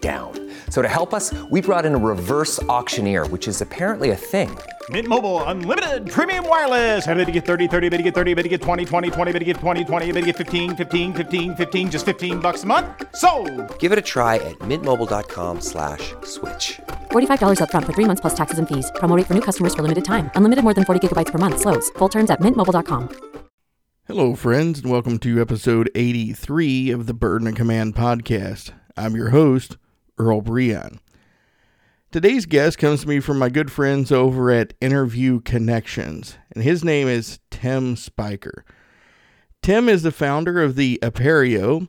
down. So to help us, we brought in a reverse auctioneer, which is apparently a thing. Mint Mobile unlimited premium wireless. Ready to get 30, 30, bit to get 30, bit to get 20, 20, 20, bit to get 20, 20, bit to get 15, 15, 15, 15 just 15 bucks a month. So, Give it a try at mintmobile.com slash switch. $45 upfront for three months plus taxes and fees. Promote for new customers for limited time. Unlimited more than 40 gigabytes per month. Slows. Full terms at mintmobile.com. Hello, friends, and welcome to episode 83 of the Burden of Command podcast. I'm your host, Earl Breon. Today's guest comes to me from my good friends over at Interview Connections, and his name is Tim Spiker. Tim is the founder of the Aperio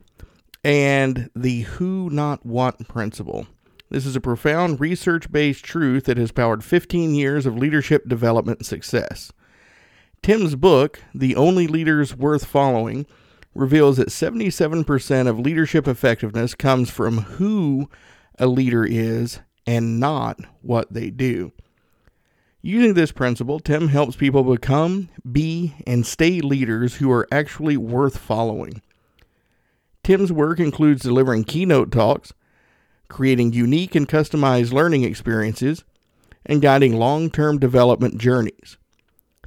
and the Who Not What principle. This is a profound research based truth that has powered 15 years of leadership development success. Tim's book, The Only Leaders Worth Following, reveals that 77% of leadership effectiveness comes from who a leader is and not what they do. Using this principle, Tim helps people become, be, and stay leaders who are actually worth following. Tim's work includes delivering keynote talks, creating unique and customized learning experiences, and guiding long term development journeys.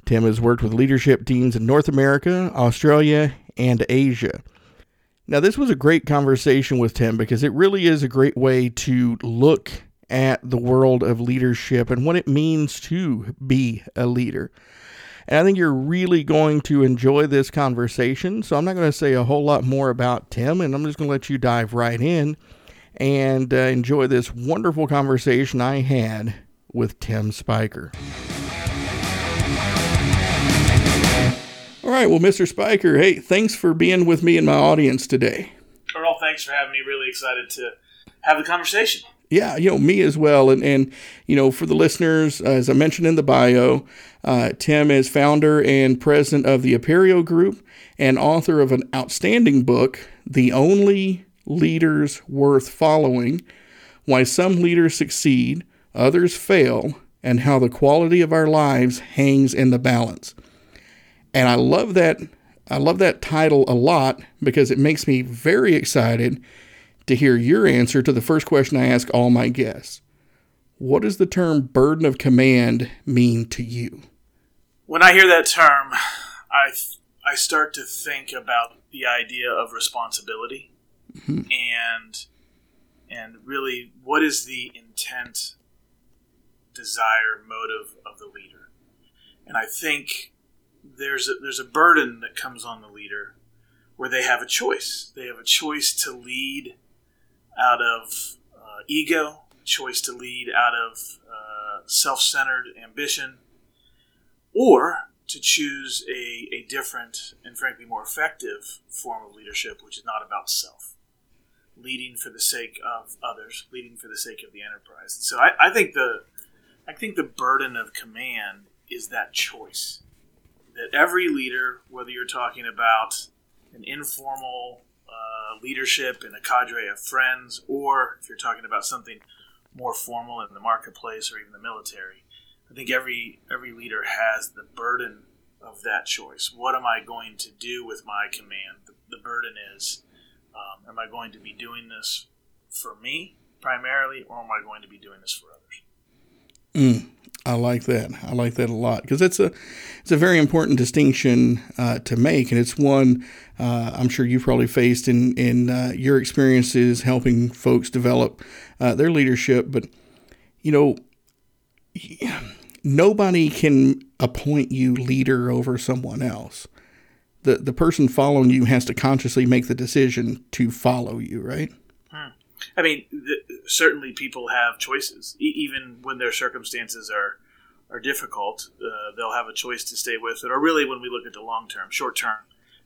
Tim has worked with leadership teams in North America, Australia, and Asia. Now, this was a great conversation with Tim because it really is a great way to look at the world of leadership and what it means to be a leader. And I think you're really going to enjoy this conversation. So I'm not going to say a whole lot more about Tim, and I'm just going to let you dive right in and uh, enjoy this wonderful conversation I had with Tim Spiker. All right, well, Mr. Spiker, hey, thanks for being with me and my audience today. Earl, thanks for having me. Really excited to have the conversation. Yeah, you know, me as well. And, and you know, for the listeners, uh, as I mentioned in the bio, uh, Tim is founder and president of the Aperio Group and author of an outstanding book, The Only Leaders Worth Following Why Some Leaders Succeed, Others Fail, and How the Quality of Our Lives Hangs in the Balance. And I love that I love that title a lot because it makes me very excited to hear your answer to the first question I ask all my guests. What does the term burden of command mean to you? When I hear that term, I I start to think about the idea of responsibility Mm-hmm. and and really what is the intent, desire, motive of the leader. And I think there's a, there's a burden that comes on the leader where they have a choice. They have a choice to lead out of uh, ego, choice to lead out of uh, self centered ambition, or to choose a, a different and frankly more effective form of leadership, which is not about self. Leading for the sake of others, leading for the sake of the enterprise. So I, I think the I think the burden of command is that choice. That every leader, whether you're talking about an informal uh, leadership in a cadre of friends, or if you're talking about something more formal in the marketplace or even the military, I think every every leader has the burden of that choice. What am I going to do with my command? The, the burden is, um, am I going to be doing this for me primarily, or am I going to be doing this for others? Mm, I like that. I like that a lot because it's a it's a very important distinction uh, to make, and it's one uh, I'm sure you've probably faced in in uh, your experiences helping folks develop uh, their leadership. But you know, nobody can appoint you leader over someone else. The the person following you has to consciously make the decision to follow you, right? I mean, certainly people have choices, e- even when their circumstances are are difficult, uh, they'll have a choice to stay with it. Or really, when we look at the long term, short term,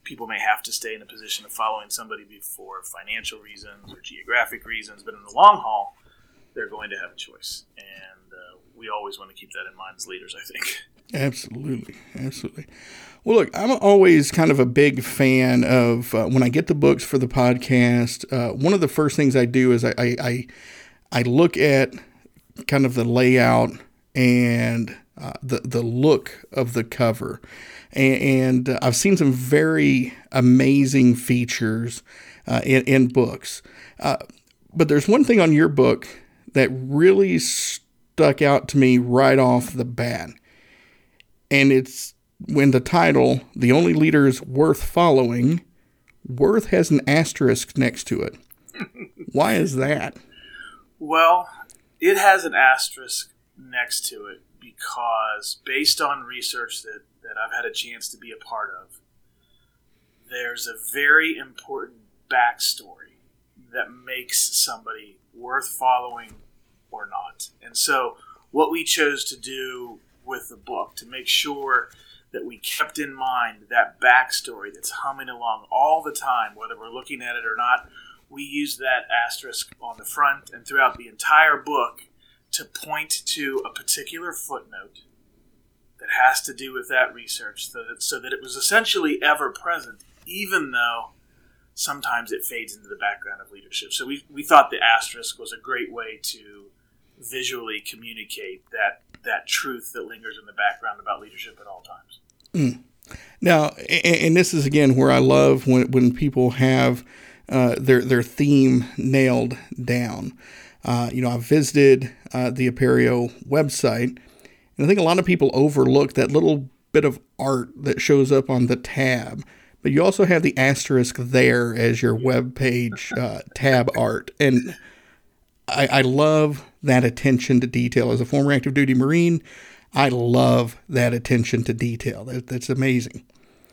people may have to stay in a position of following somebody for financial reasons or geographic reasons. But in the long haul, they're going to have a choice, and we always want to keep that in mind as leaders. I think. Absolutely, absolutely. Well, look, I'm always kind of a big fan of uh, when I get the books for the podcast. Uh, one of the first things I do is I, I, I look at kind of the layout and uh, the the look of the cover, and, and I've seen some very amazing features uh, in in books. Uh, but there's one thing on your book that really stuck out to me right off the bat, and it's when the title "The Only Leaders Worth Following." Worth has an asterisk next to it. Why is that? Well, it has an asterisk next to it because, based on research that, that I've had a chance to be a part of, there's a very important backstory that makes somebody worth following or not. And so, what we chose to do with the book to make sure that we kept in mind that backstory that's humming along all the time, whether we're looking at it or not. We use that asterisk on the front and throughout the entire book to point to a particular footnote that has to do with that research so that, so that it was essentially ever present, even though sometimes it fades into the background of leadership. So we, we thought the asterisk was a great way to visually communicate that that truth that lingers in the background about leadership at all times. Mm. Now, and this is again where I love when when people have uh, their their theme nailed down. Uh, you know, I've visited uh, the Aperio website, and I think a lot of people overlook that little bit of art that shows up on the tab. But you also have the asterisk there as your web page uh, tab art, and I, I love that attention to detail. As a former active duty Marine, I love that attention to detail. That, that's amazing.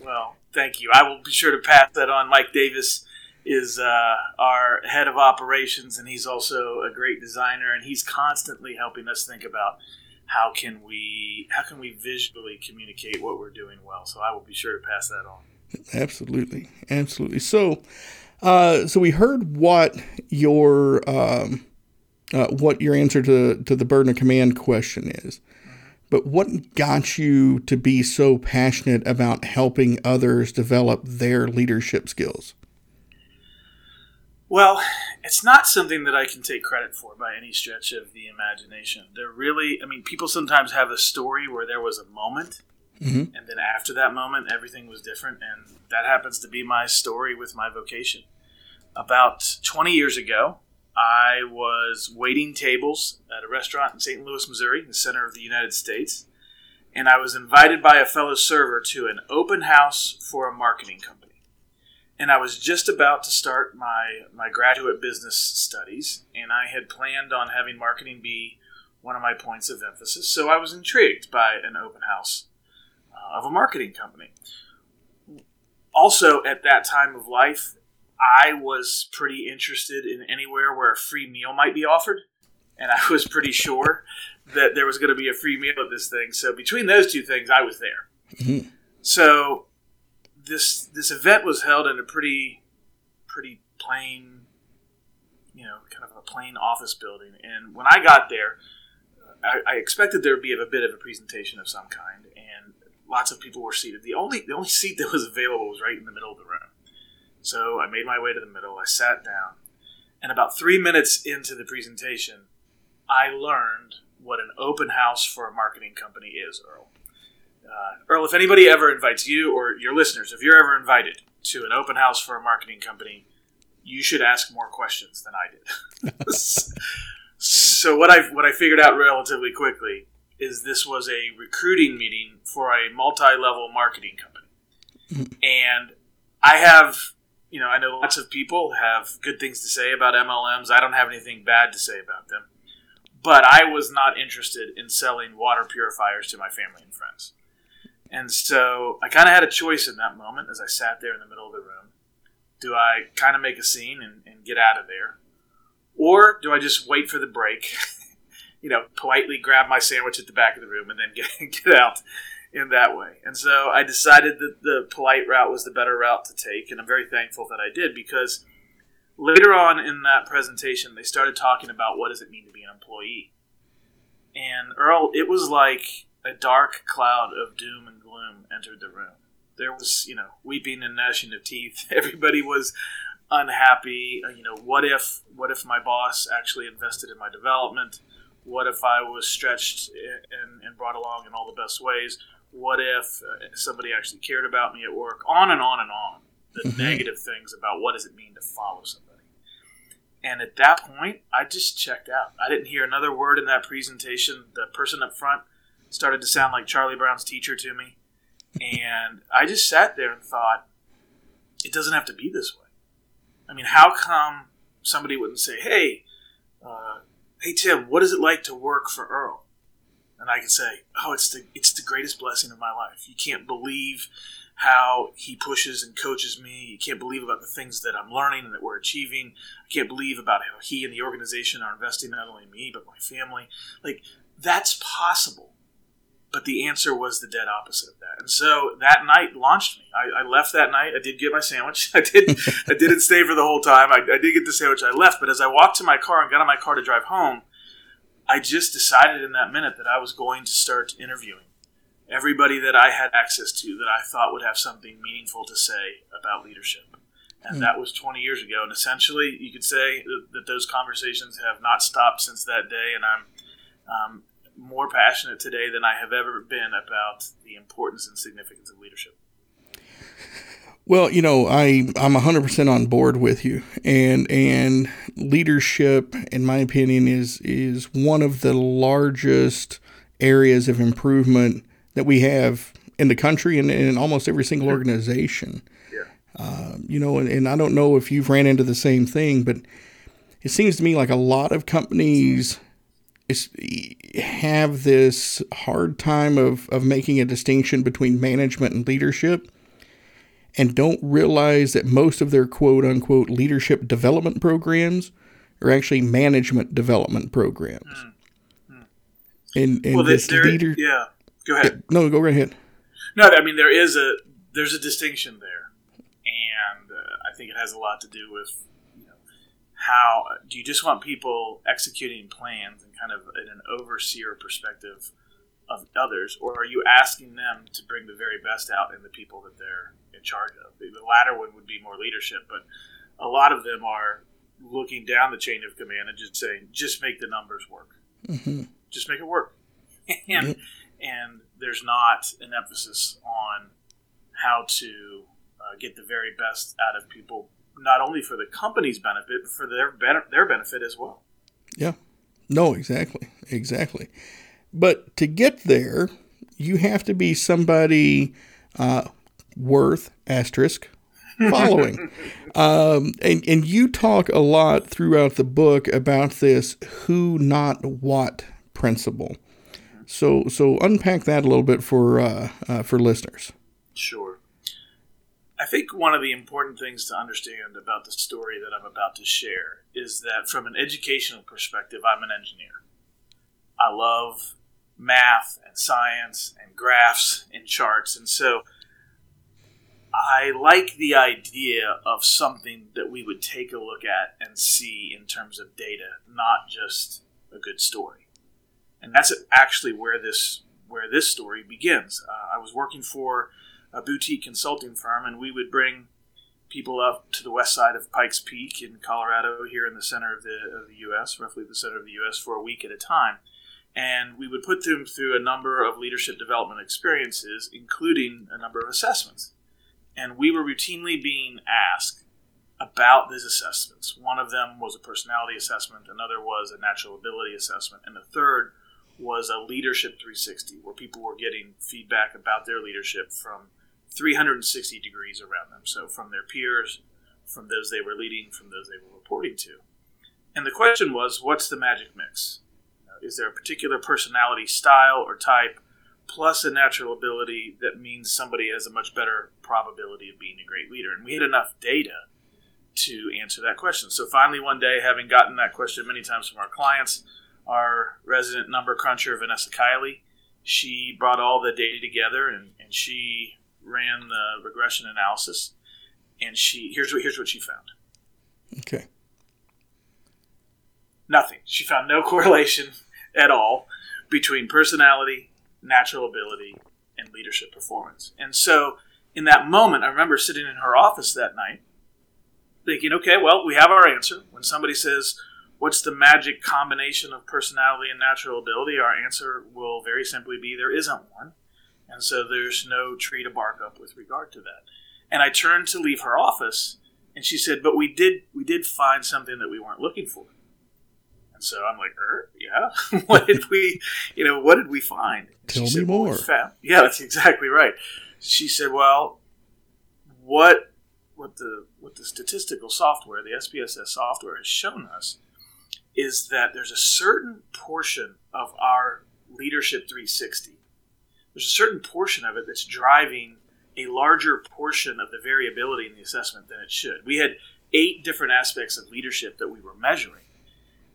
Well, thank you. I will be sure to pass that on. Mike Davis is uh, our head of operations, and he's also a great designer, and he's constantly helping us think about how can we how can we visually communicate what we're doing well. So I will be sure to pass that on. Absolutely, absolutely. So, uh, so we heard what your um, uh, what your answer to to the burden of command question is. But what got you to be so passionate about helping others develop their leadership skills? Well, it's not something that I can take credit for by any stretch of the imagination. There really, I mean, people sometimes have a story where there was a moment, mm-hmm. and then after that moment, everything was different. And that happens to be my story with my vocation. About 20 years ago, I was waiting tables at a restaurant in St. Louis, Missouri, in the center of the United States, and I was invited by a fellow server to an open house for a marketing company and I was just about to start my my graduate business studies, and I had planned on having marketing be one of my points of emphasis. So I was intrigued by an open house uh, of a marketing company. Also, at that time of life, I was pretty interested in anywhere where a free meal might be offered, and I was pretty sure that there was going to be a free meal at this thing. So between those two things, I was there. Mm-hmm. So this this event was held in a pretty pretty plain, you know, kind of a plain office building. And when I got there, I, I expected there would be a bit of a presentation of some kind, and lots of people were seated. The only the only seat that was available was right in the middle of the room. So I made my way to the middle. I sat down, and about three minutes into the presentation, I learned what an open house for a marketing company is, Earl. Uh, Earl, if anybody ever invites you or your listeners, if you're ever invited to an open house for a marketing company, you should ask more questions than I did. so what I what I figured out relatively quickly is this was a recruiting meeting for a multi-level marketing company, and I have you know I know lots of people have good things to say about MLMs. I don't have anything bad to say about them, but I was not interested in selling water purifiers to my family and friends. And so I kind of had a choice in that moment as I sat there in the middle of the room. Do I kind of make a scene and, and get out of there? Or do I just wait for the break? you know, politely grab my sandwich at the back of the room and then get, get out in that way. And so I decided that the polite route was the better route to take, and I'm very thankful that I did because later on in that presentation, they started talking about what does it mean to be an employee. And Earl, it was like a dark cloud of doom and gloom entered the room. There was, you know, weeping and gnashing of teeth. Everybody was unhappy. Uh, you know, what if, what if my boss actually invested in my development? What if I was stretched and, and brought along in all the best ways? What if uh, somebody actually cared about me at work? On and on and on. The mm-hmm. negative things about what does it mean to follow somebody. And at that point, I just checked out. I didn't hear another word in that presentation. The person up front started to sound like Charlie Brown's teacher to me. And I just sat there and thought, it doesn't have to be this way. I mean, how come somebody wouldn't say, hey, uh, hey, Tim, what is it like to work for Earl? And I can say, oh, it's the, it's the greatest blessing of my life. You can't believe how he pushes and coaches me. You can't believe about the things that I'm learning and that we're achieving. I can't believe about how he and the organization are investing not only in me but my family. Like that's possible. But the answer was the dead opposite of that. And so that night launched me. I, I left that night. I did get my sandwich. I did. I didn't stay for the whole time. I, I did get the sandwich. I left. But as I walked to my car and got in my car to drive home, I just decided in that minute that I was going to start interviewing everybody that I had access to that I thought would have something meaningful to say about leadership. And mm. that was 20 years ago. And essentially, you could say that those conversations have not stopped since that day. And I'm um, more passionate today than I have ever been about the importance and significance of leadership. Well, you know, I I'm 100% on board with you. And and leadership in my opinion is is one of the largest areas of improvement that we have in the country and in almost every single organization. Yeah. Uh, you know, and, and I don't know if you've ran into the same thing, but it seems to me like a lot of companies is, have this hard time of, of making a distinction between management and leadership and don't realize that most of their quote unquote leadership development programs are actually management development programs. Mm. Mm. And, and well, this leader, yeah Go ahead. No, go right ahead. No, I mean there is a there's a distinction there, and uh, I think it has a lot to do with you know how do you just want people executing plans and kind of in an overseer perspective of others, or are you asking them to bring the very best out in the people that they're in charge of? The latter one would be more leadership, but a lot of them are looking down the chain of command and just saying, just make the numbers work. Mm-hmm. Just make it work. and and there's not an emphasis on how to uh, get the very best out of people, not only for the company's benefit, but for their their benefit as well. Yeah, no, exactly, exactly. But to get there, you have to be somebody uh, worth asterisk following. um, and, and you talk a lot throughout the book about this who, not what principle. So so unpack that a little bit for uh, uh, for listeners. Sure. I think one of the important things to understand about the story that I'm about to share is that from an educational perspective, I'm an engineer. I love math and science and graphs and charts, and so I like the idea of something that we would take a look at and see in terms of data, not just a good story and that's actually where this where this story begins. Uh, I was working for a boutique consulting firm, and we would bring people up to the west side of Pikes Peak in Colorado, here in the center of the of the U.S., roughly the center of the U.S., for a week at a time. And we would put them through a number of leadership development experiences, including a number of assessments. And we were routinely being asked about these assessments. One of them was a personality assessment, another was a natural ability assessment, and the third was a leadership 360 where people were getting feedback about their leadership from 360 degrees around them. So from their peers, from those they were leading, from those they were reporting to. And the question was, what's the magic mix? Is there a particular personality style or type plus a natural ability that means somebody has a much better probability of being a great leader? And we had enough data to answer that question. So finally, one day, having gotten that question many times from our clients, our resident number cruncher, Vanessa Kiley. She brought all the data together and, and she ran the regression analysis. And she here's what here's what she found. Okay. Nothing. She found no correlation at all between personality, natural ability, and leadership performance. And so, in that moment, I remember sitting in her office that night thinking, okay, well, we have our answer. When somebody says, what's the magic combination of personality and natural ability, our answer will very simply be there isn't one. And so there's no tree to bark up with regard to that. And I turned to leave her office and she said, "But we did we did find something that we weren't looking for." And so I'm like, er, "Yeah, what did we, you know, what did we find?" Tell me said, "Well, more." found-" Yeah, that's exactly right. She said, "Well, what what the what the statistical software, the SPSS software, has shown us is that there's a certain portion of our leadership 360. There's a certain portion of it that's driving a larger portion of the variability in the assessment than it should. We had eight different aspects of leadership that we were measuring,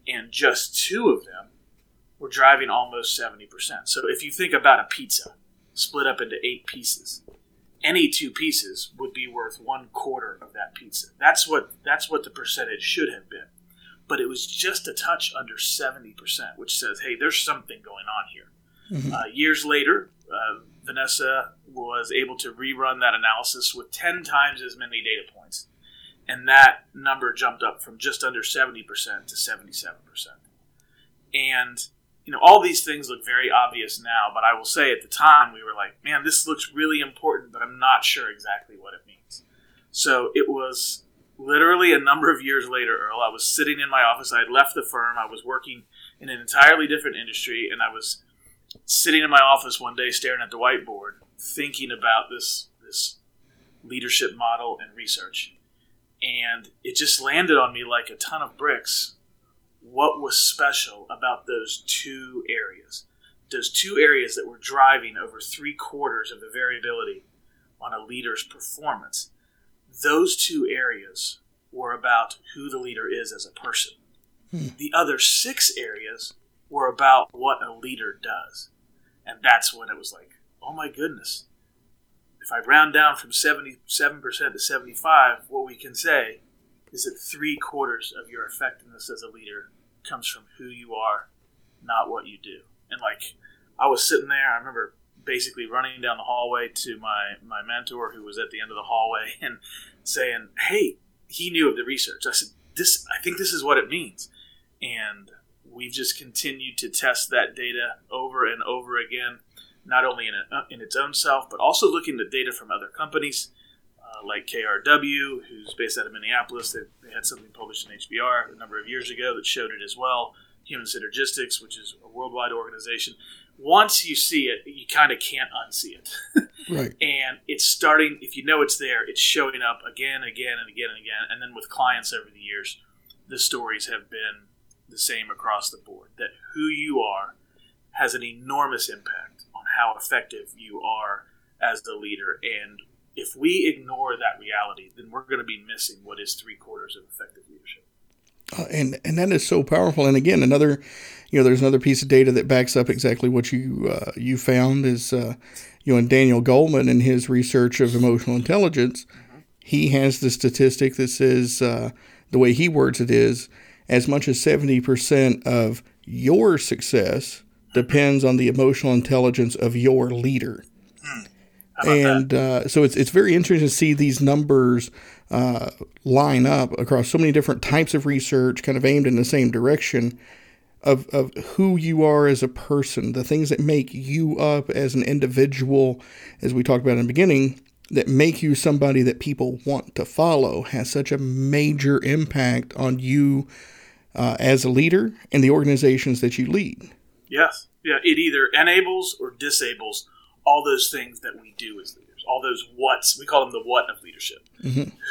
and just two of them were driving almost 70%. So if you think about a pizza split up into eight pieces, any two pieces would be worth one quarter of that pizza. That's what that's what the percentage should have been. But it was just a touch under 70%, which says, hey, there's something going on here. Uh, years later, uh, Vanessa was able to rerun that analysis with 10 times as many data points. And that number jumped up from just under 70% to 77%. And, you know, all these things look very obvious now, but I will say at the time we were like, man, this looks really important, but I'm not sure exactly what it means. So it was literally a number of years later, Earl. I was sitting in my office. I had left the firm. I was working in an entirely different industry, and I was sitting in my office one day staring at the whiteboard thinking about this this leadership model and research and it just landed on me like a ton of bricks what was special about those two areas those two areas that were driving over three quarters of the variability on a leader's performance those two areas were about who the leader is as a person hmm. the other six areas were about what a leader does. And that's when it was like, oh my goodness. If I round down from 77% to 75, what we can say is that three quarters of your effectiveness as a leader comes from who you are, not what you do. And like, I was sitting there, I remember basically running down the hallway to my, my mentor who was at the end of the hallway and saying, hey, he knew of the research. I said, this, I think this is what it means and we've just continued to test that data over and over again, not only in, a, in its own self, but also looking at data from other companies like KRW, who's based out of Minneapolis. They, they had something published in HBR a number of years ago that showed it as well. Human Synergistics, which is a worldwide organization. Once you see it, you kind of can't unsee it. Right. and it's starting, if you know it's there, it's showing up again, again, and again, and again. And then with clients over the years, the stories have been the same across the board that who you are has an enormous impact on how effective you are as the leader and if we ignore that reality then we're going to be missing what is three quarters of effective leadership. Uh, and and that is so powerful. And again, another, you know, there's another piece of data that backs up exactly what you uh, you found is, uh, you know, in Daniel Goleman in his research of emotional intelligence, he has the statistic that says uh, the way he words it is as much as seventy percent of your success depends on the emotional intelligence of your leader and uh, so it's it's very interesting to see these numbers uh, line up across so many different types of research, kind of aimed in the same direction of of who you are as a person, the things that make you up as an individual, as we talked about in the beginning, that make you somebody that people want to follow, has such a major impact on you uh, as a leader and the organizations that you lead. yes yeah it either enables or disables all those things that we do as leaders all those whats we call them the what of leadership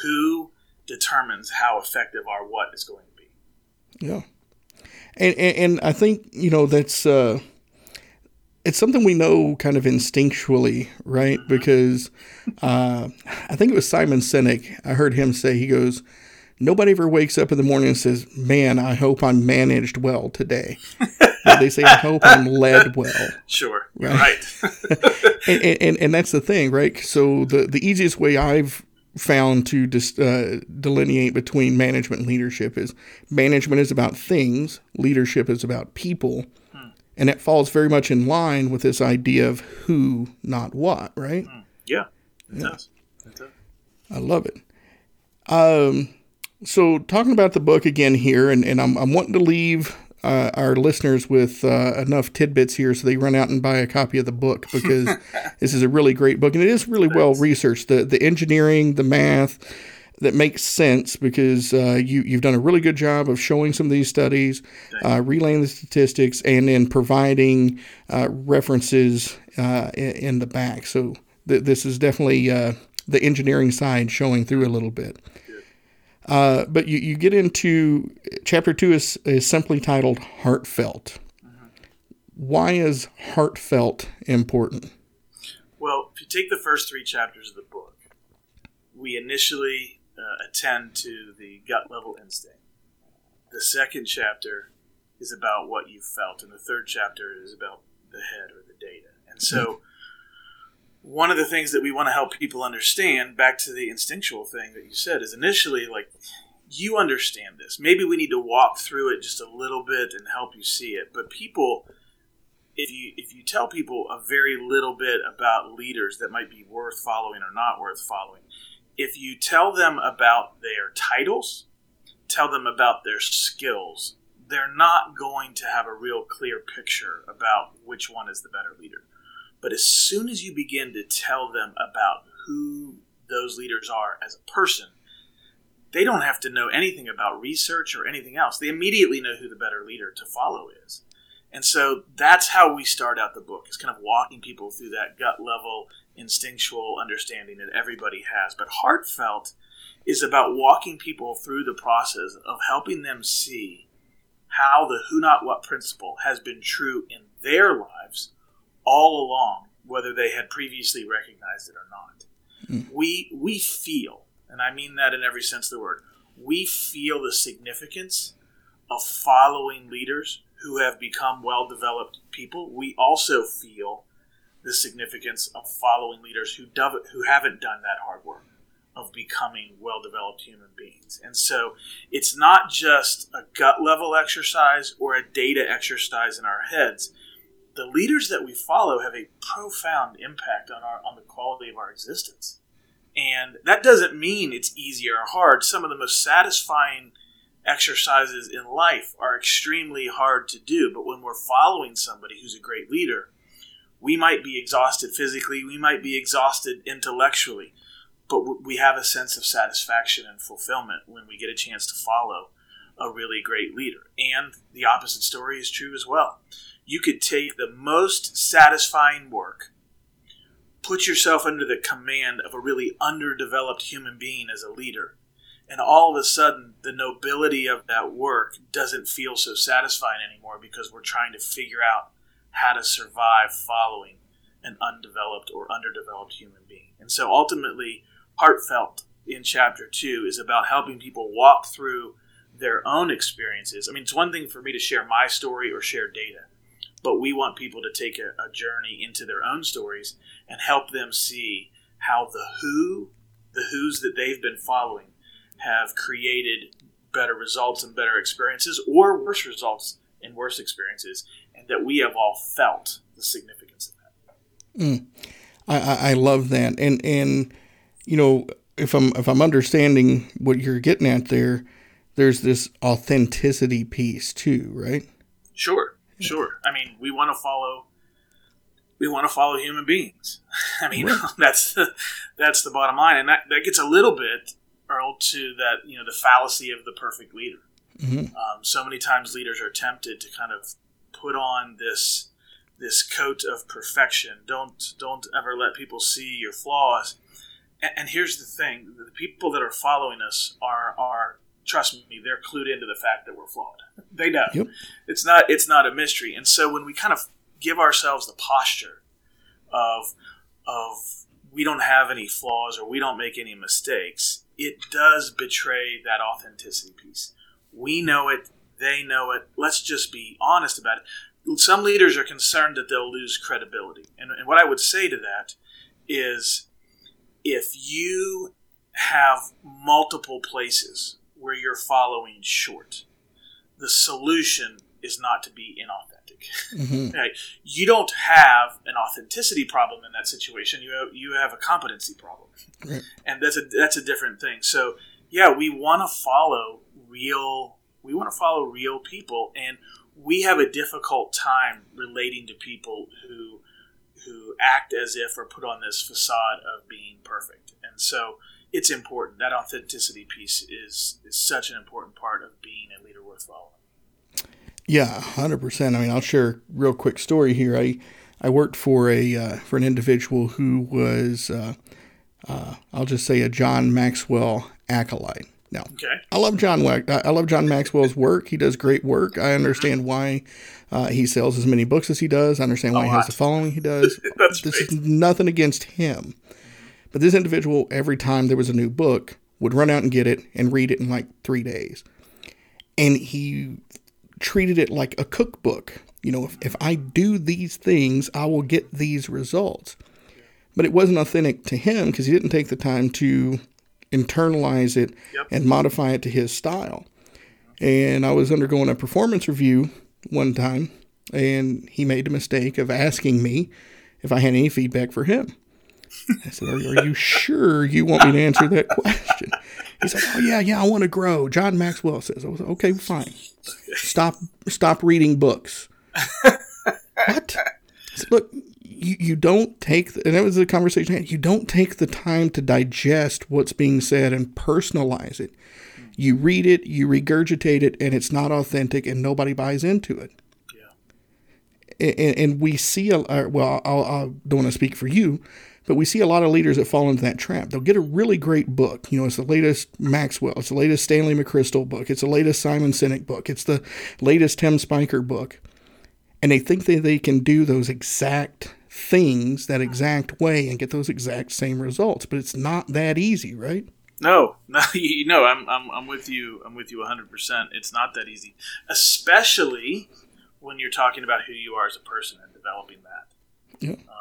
who determines how effective our what is going to be Yeah, and and, and I think you know that's uh, it's something we know kind of instinctually, right? Because uh, I think it was Simon Sinek. I heard him say he goes, "Nobody ever wakes up in the morning and says, "Man, I hope I'm managed well today." they say, I hope I'm led well. Sure, right. and, and, and that's the thing, right? So the, the easiest way I've found to dis, uh, delineate between management and leadership is management is about things, leadership is about people. Hmm. And it falls very much in line with this idea of who, not what, right? Hmm. Yeah, it yeah. does. It does. I love it. Um, so talking about the book again here, and, and I'm, I'm wanting to leave uh, our listeners with uh, enough tidbits here so they run out and buy a copy of the book because this is a really great book and it is really well researched. The the engineering, the math that makes sense because uh, you you've done a really good job of showing some of these studies, uh, relaying the statistics, and then providing uh, references uh, in, in, the back. So th- this is definitely the engineering side showing through a little bit. Uh, but you, you get into chapter two is, is simply titled Heartfelt. Why is heartfelt important? Well, if you take the first three chapters of the book, we initially uh, attend to the gut level instinct. The second chapter is about what you felt, and the third chapter is about the head or the data. And so, one of the things that we want to help people understand, back to the instinctual thing that you said, is initially like you understand this. Maybe we need to walk through it just a little bit and help you see it. But people, if you if you tell people a very little bit about leaders that might be worth following or not worth following, if you tell them about their titles, tell them about their skills, they're not going to have a real clear picture about which one is the better leader. But as soon as you begin to tell them about who those leaders are as a person, they don't have to know anything about research or anything else. They immediately know who the better leader to follow is. And so that's how we start out the book, is kind of walking people through that gut level instinctual understanding that everybody has. But heartfelt is about walking people through the process of helping them see how the who not what principle has been true in their lives all along, whether they had previously recognized it or not. Mm. We we feel, and I mean that in every sense of the word, we feel the significance of following leaders who have become well developed people. We also feel the significance of following leaders who do, who haven't done that hard work of becoming well developed human beings. And so it's not just a gut level exercise or a data exercise in our heads the leaders that we follow have a profound impact on our on the quality of our existence. And that doesn't mean it's easy or hard. Some of the most satisfying exercises in life are extremely hard to do, but when we're following somebody who's a great leader, we might be exhausted physically, we might be exhausted intellectually, but we have a sense of satisfaction and fulfillment when we get a chance to follow a really great leader. And the opposite story is true as well you could take the most satisfying work, put yourself under the command of a really underdeveloped human being as a leader, and all of a sudden the nobility of that work doesn't feel so satisfying anymore because we're trying to figure out how to survive following an undeveloped or underdeveloped human being. And so ultimately, Heartfelt in chapter two is about helping people walk through their own experiences. I mean, it's one thing for me to share my story or share data but we want people to take a, a journey into their own stories and help them see how the who, the who's that they've been following, have created better results and better experiences, or worse results and worse experiences, and that we have all felt the significance of that. Mm. I, I love that, and and you know if I'm if I'm understanding what you're getting at there, there's this authenticity piece too, right? Sure. Sure. I mean, we want to follow. We want to follow human beings. I mean, right. that's the that's the bottom line, and that, that gets a little bit Earl to that you know the fallacy of the perfect leader. Mm-hmm. Um, so many times leaders are tempted to kind of put on this this coat of perfection. Don't don't ever let people see your flaws. And, and here's the thing: the people that are following us are are trust me, they're clued into the fact that we're flawed. They know. Yep. It's not it's not a mystery. And so when we kind of give ourselves the posture of of we don't have any flaws or we don't make any mistakes, it does betray that authenticity piece. We know it, they know it. Let's just be honest about it. some leaders are concerned that they'll lose credibility. And, and what I would say to that is if you have multiple places where you're following short, the solution is not to be inauthentic. Mm-hmm. Right? You don't have an authenticity problem in that situation. You have, you have a competency problem, right. and that's a that's a different thing. So yeah, we want to follow real. We want to follow real people, and we have a difficult time relating to people who who act as if or put on this facade of being perfect. And so it's important. That authenticity piece is is such an important part of being a leader worth following. Yeah, hundred percent. I mean, I'll share a real quick story here. I I worked for a uh, for an individual who was uh, uh, I'll just say a John Maxwell acolyte. Now, okay. I love John. I love John Maxwell's work. He does great work. I understand why uh, he sells as many books as he does. I understand why he has the following he does. this is nothing against him, but this individual, every time there was a new book, would run out and get it and read it in like three days, and he treated it like a cookbook. You know, if, if I do these things, I will get these results. But it wasn't authentic to him because he didn't take the time to internalize it yep. and modify it to his style. And I was undergoing a performance review one time, and he made the mistake of asking me if I had any feedback for him. I said, are, are, you sure you want me to answer that question? He said, Oh yeah, yeah, I want to grow. John Maxwell says, I was okay, fine. Stop stop reading books. what? Said, Look, you, you don't take the, and that was the conversation you don't take the time to digest what's being said and personalize it. You read it, you regurgitate it, and it's not authentic and nobody buys into it. Yeah. And, and we see a well, I'll, I don't want to speak for you, but we see a lot of leaders that fall into that trap. They'll get a really great book. You know, it's the latest Maxwell, it's the latest Stanley McChrystal book, it's the latest Simon Sinek book, it's the latest Tim Spiker book. And they think that they can do those exact things that exact way and get those exact same results. But it's not that easy, right? No, no, you know, I'm, I'm, I'm with you. I'm with you 100%. It's not that easy, especially when you're talking about who you are as a person and developing that. Yeah. Um,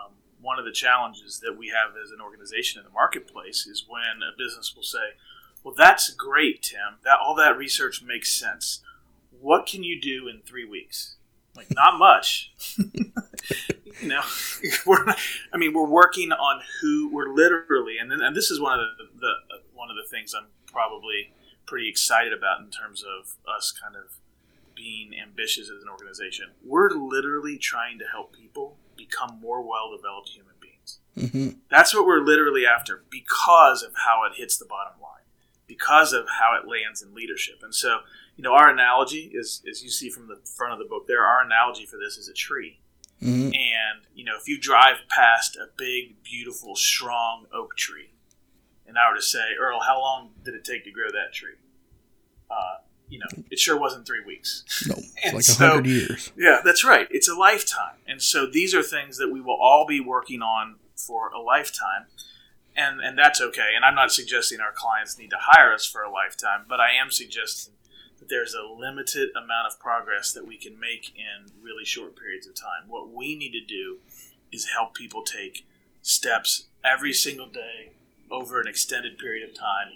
one of the challenges that we have as an organization in the marketplace is when a business will say, "Well, that's great, Tim. That all that research makes sense. What can you do in three weeks?" Like, not much. you know, we're. I mean, we're working on who we're literally, and then, and this is one of the, the one of the things I'm probably pretty excited about in terms of us kind of being ambitious as an organization. We're literally trying to help people become more well developed human beings. Mm-hmm. That's what we're literally after because of how it hits the bottom line, because of how it lands in leadership. And so, you know, our analogy is, as you see from the front of the book there, our analogy for this is a tree. Mm-hmm. And, you know, if you drive past a big, beautiful, strong oak tree, and I were to say, Earl, how long did it take to grow that tree? Uh, you know, it sure wasn't three weeks. No, it's like a so, hundred years. Yeah, that's right. It's a lifetime, and so these are things that we will all be working on for a lifetime, and and that's okay. And I'm not suggesting our clients need to hire us for a lifetime, but I am suggesting that there's a limited amount of progress that we can make in really short periods of time. What we need to do is help people take steps every single day over an extended period of time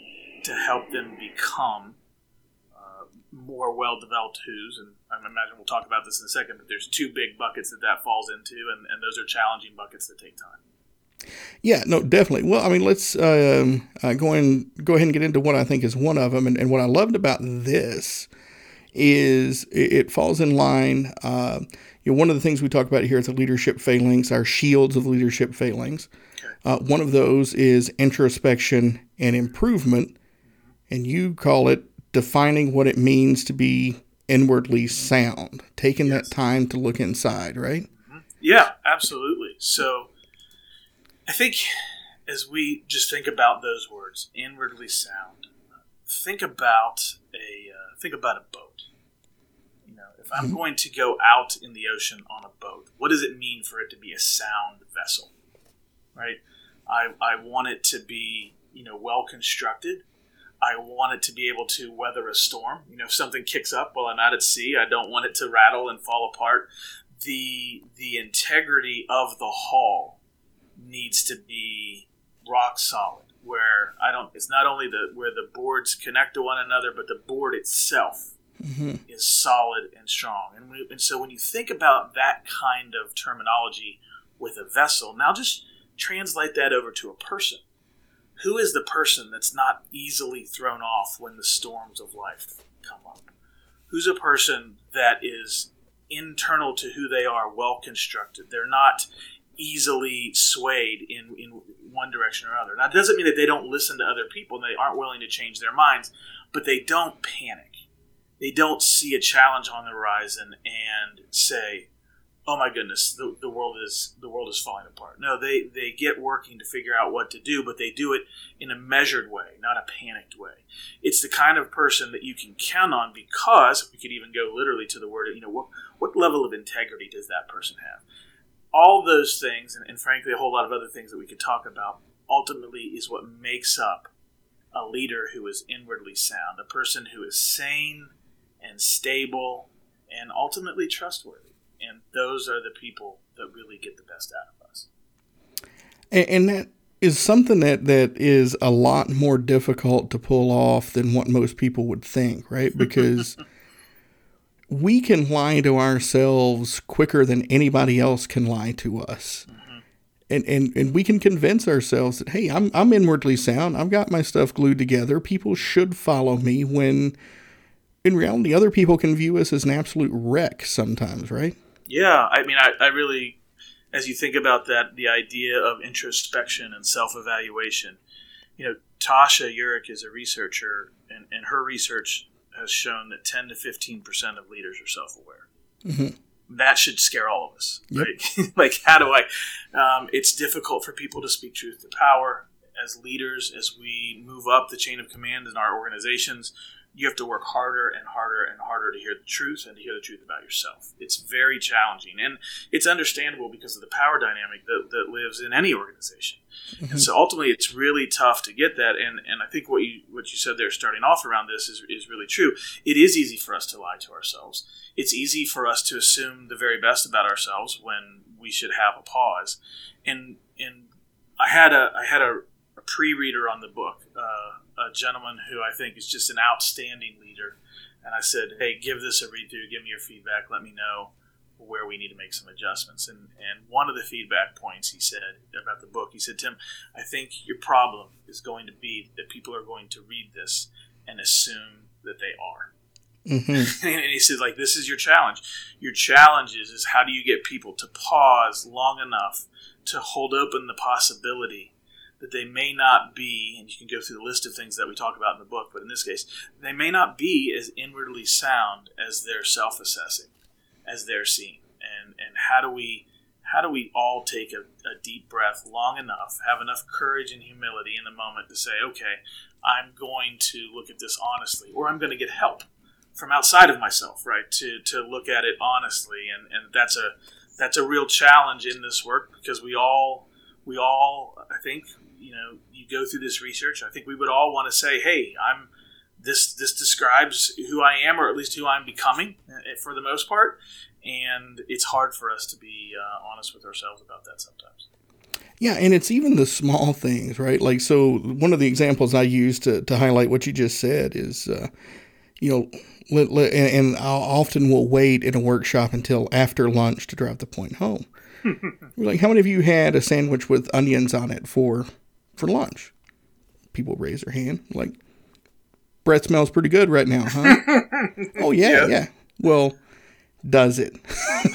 to help them become more well developed who's, and I imagine we'll talk about this in a second, but there's two big buckets that that falls into, and, and those are challenging buckets that take time. Yeah, no, definitely. Well, I mean, let's um, uh, go and go ahead and get into what I think is one of them, and, and what I loved about this is it, it falls in line. Uh, you know, one of the things we talk about here is the leadership failings, our shields of leadership failings. Uh, one of those is introspection and improvement, and you call it defining what it means to be inwardly sound, taking yes. that time to look inside, right? Mm-hmm. Yeah, absolutely. So I think as we just think about those words, inwardly sound, think about a uh, think about a boat. You know, if I'm mm-hmm. going to go out in the ocean on a boat, what does it mean for it to be a sound vessel? Right? I, I want it to be, you know, well constructed. I want it to be able to weather a storm. You know, if something kicks up while I'm out at sea, I don't want it to rattle and fall apart. the the integrity of the hull needs to be rock solid. Where I don't, it's not only the where the boards connect to one another, but the board itself mm-hmm. is solid and strong. And, we, and so when you think about that kind of terminology with a vessel, now just translate that over to a person. Who is the person that's not easily thrown off when the storms of life come up? Who's a person that is internal to who they are, well constructed? They're not easily swayed in, in one direction or other. Now, it doesn't mean that they don't listen to other people and they aren't willing to change their minds, but they don't panic. They don't see a challenge on the horizon and say, "Oh my goodness, the, the world is the world is falling apart." No, they they get working to figure out what to do, but they do it in a measured way, not a panicked way. It's the kind of person that you can count on because we could even go literally to the word. You know, what what level of integrity does that person have? all those things, and, and, frankly, a whole lot of other things that we could talk about, ultimately is what makes up a leader who is inwardly sound, a person who is sane and stable and ultimately trustworthy. And those are the people that really get the best out of us. And, and that is something that, that is a lot more difficult to pull off than what most people would think, right? Because we can lie to ourselves quicker than anybody else can lie to us. Mm-hmm. And, and, and we can convince ourselves that, hey, I'm, I'm inwardly sound. I've got my stuff glued together. People should follow me when in reality, other people can view us as an absolute wreck sometimes, right? Yeah. I mean, I, I really, as you think about that, the idea of introspection and self evaluation, you know, Tasha Eurich is a researcher, and, and her research has shown that 10 to 15 percent of leaders are self-aware. Mm-hmm. That should scare all of us. Yep. Right? like, how do I? Um, it's difficult for people to speak truth to power as leaders as we move up the chain of command in our organizations you have to work harder and harder and harder to hear the truth and to hear the truth about yourself. It's very challenging, and it's understandable because of the power dynamic that, that lives in any organization. Mm-hmm. And so ultimately, it's really tough to get that. And, and I think what you what you said there, starting off around this, is, is really true. It is easy for us to lie to ourselves. It's easy for us to assume the very best about ourselves when we should have a pause. And and I had a I had a, a pre-reader on the book. Uh, a gentleman who I think is just an outstanding leader. And I said, hey, give this a read through, give me your feedback, let me know where we need to make some adjustments. And, and one of the feedback points he said about the book, he said, Tim, I think your problem is going to be that people are going to read this and assume that they are. Mm-hmm. and he said, like, this is your challenge. Your challenge is, is how do you get people to pause long enough to hold open the possibility that they may not be, and you can go through the list of things that we talk about in the book, but in this case, they may not be as inwardly sound as they're self assessing, as they're seeing. And, and how do we how do we all take a, a, deep breath long enough, have enough courage and humility in the moment to say, okay, I'm going to look at this honestly, or I'm going to get help from outside of myself, right? To, to look at it honestly. And, and that's a, that's a real challenge in this work because we all, we all, I think, you know you go through this research, I think we would all want to say, "Hey, I'm this this describes who I am, or at least who I'm becoming, eh, for the most part." And it's hard for us to be uh, honest with ourselves about that sometimes. Yeah, and it's even the small things, right? Like, so one of the examples I use to, to highlight what you just said is, uh, you know, and I often will wait in a workshop until after lunch to drive the point home. like, how many of you had a sandwich with onions on it for for lunch. People raise their hand, like, bread smells pretty good right now, huh? oh, yeah, yeah, yeah. Well, does it?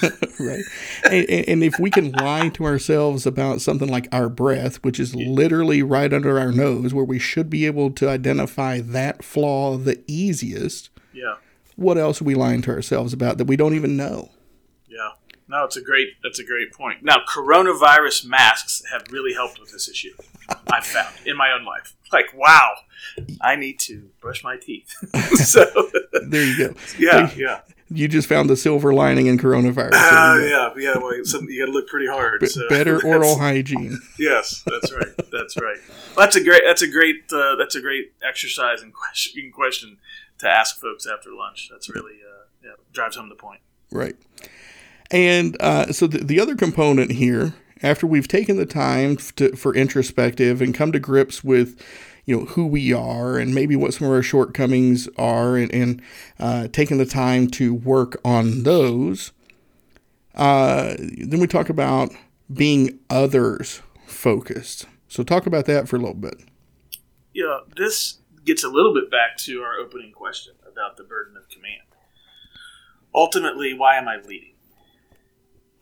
right? And, and, if we can lie to ourselves about something like our breath, which is literally right under our nose, where we should be able to identify that flaw the easiest, yeah. What else are we lying to ourselves about that we don't even know? Yeah. No, it's a great that's a great point. Now, coronavirus masks have really helped with this issue. I've found in my own life. Like, wow, I need to brush my teeth. so there you go. Yeah, yeah. You just found the silver lining in coronavirus. Uh, yeah, yeah. Well, you got to look pretty hard. B- so. Better oral hygiene. Yes, that's right. That's right. Well, that's a great. That's a great. Uh, that's a great exercise and question, question to ask folks after lunch. That's really uh, yeah, drives home the point. Right. And uh, so the, the other component here, after we've taken the time to, for introspective and come to grips with, you know, who we are and maybe what some of our shortcomings are, and, and uh, taking the time to work on those, uh, then we talk about being others focused. So talk about that for a little bit. Yeah, this gets a little bit back to our opening question about the burden of command. Ultimately, why am I leading?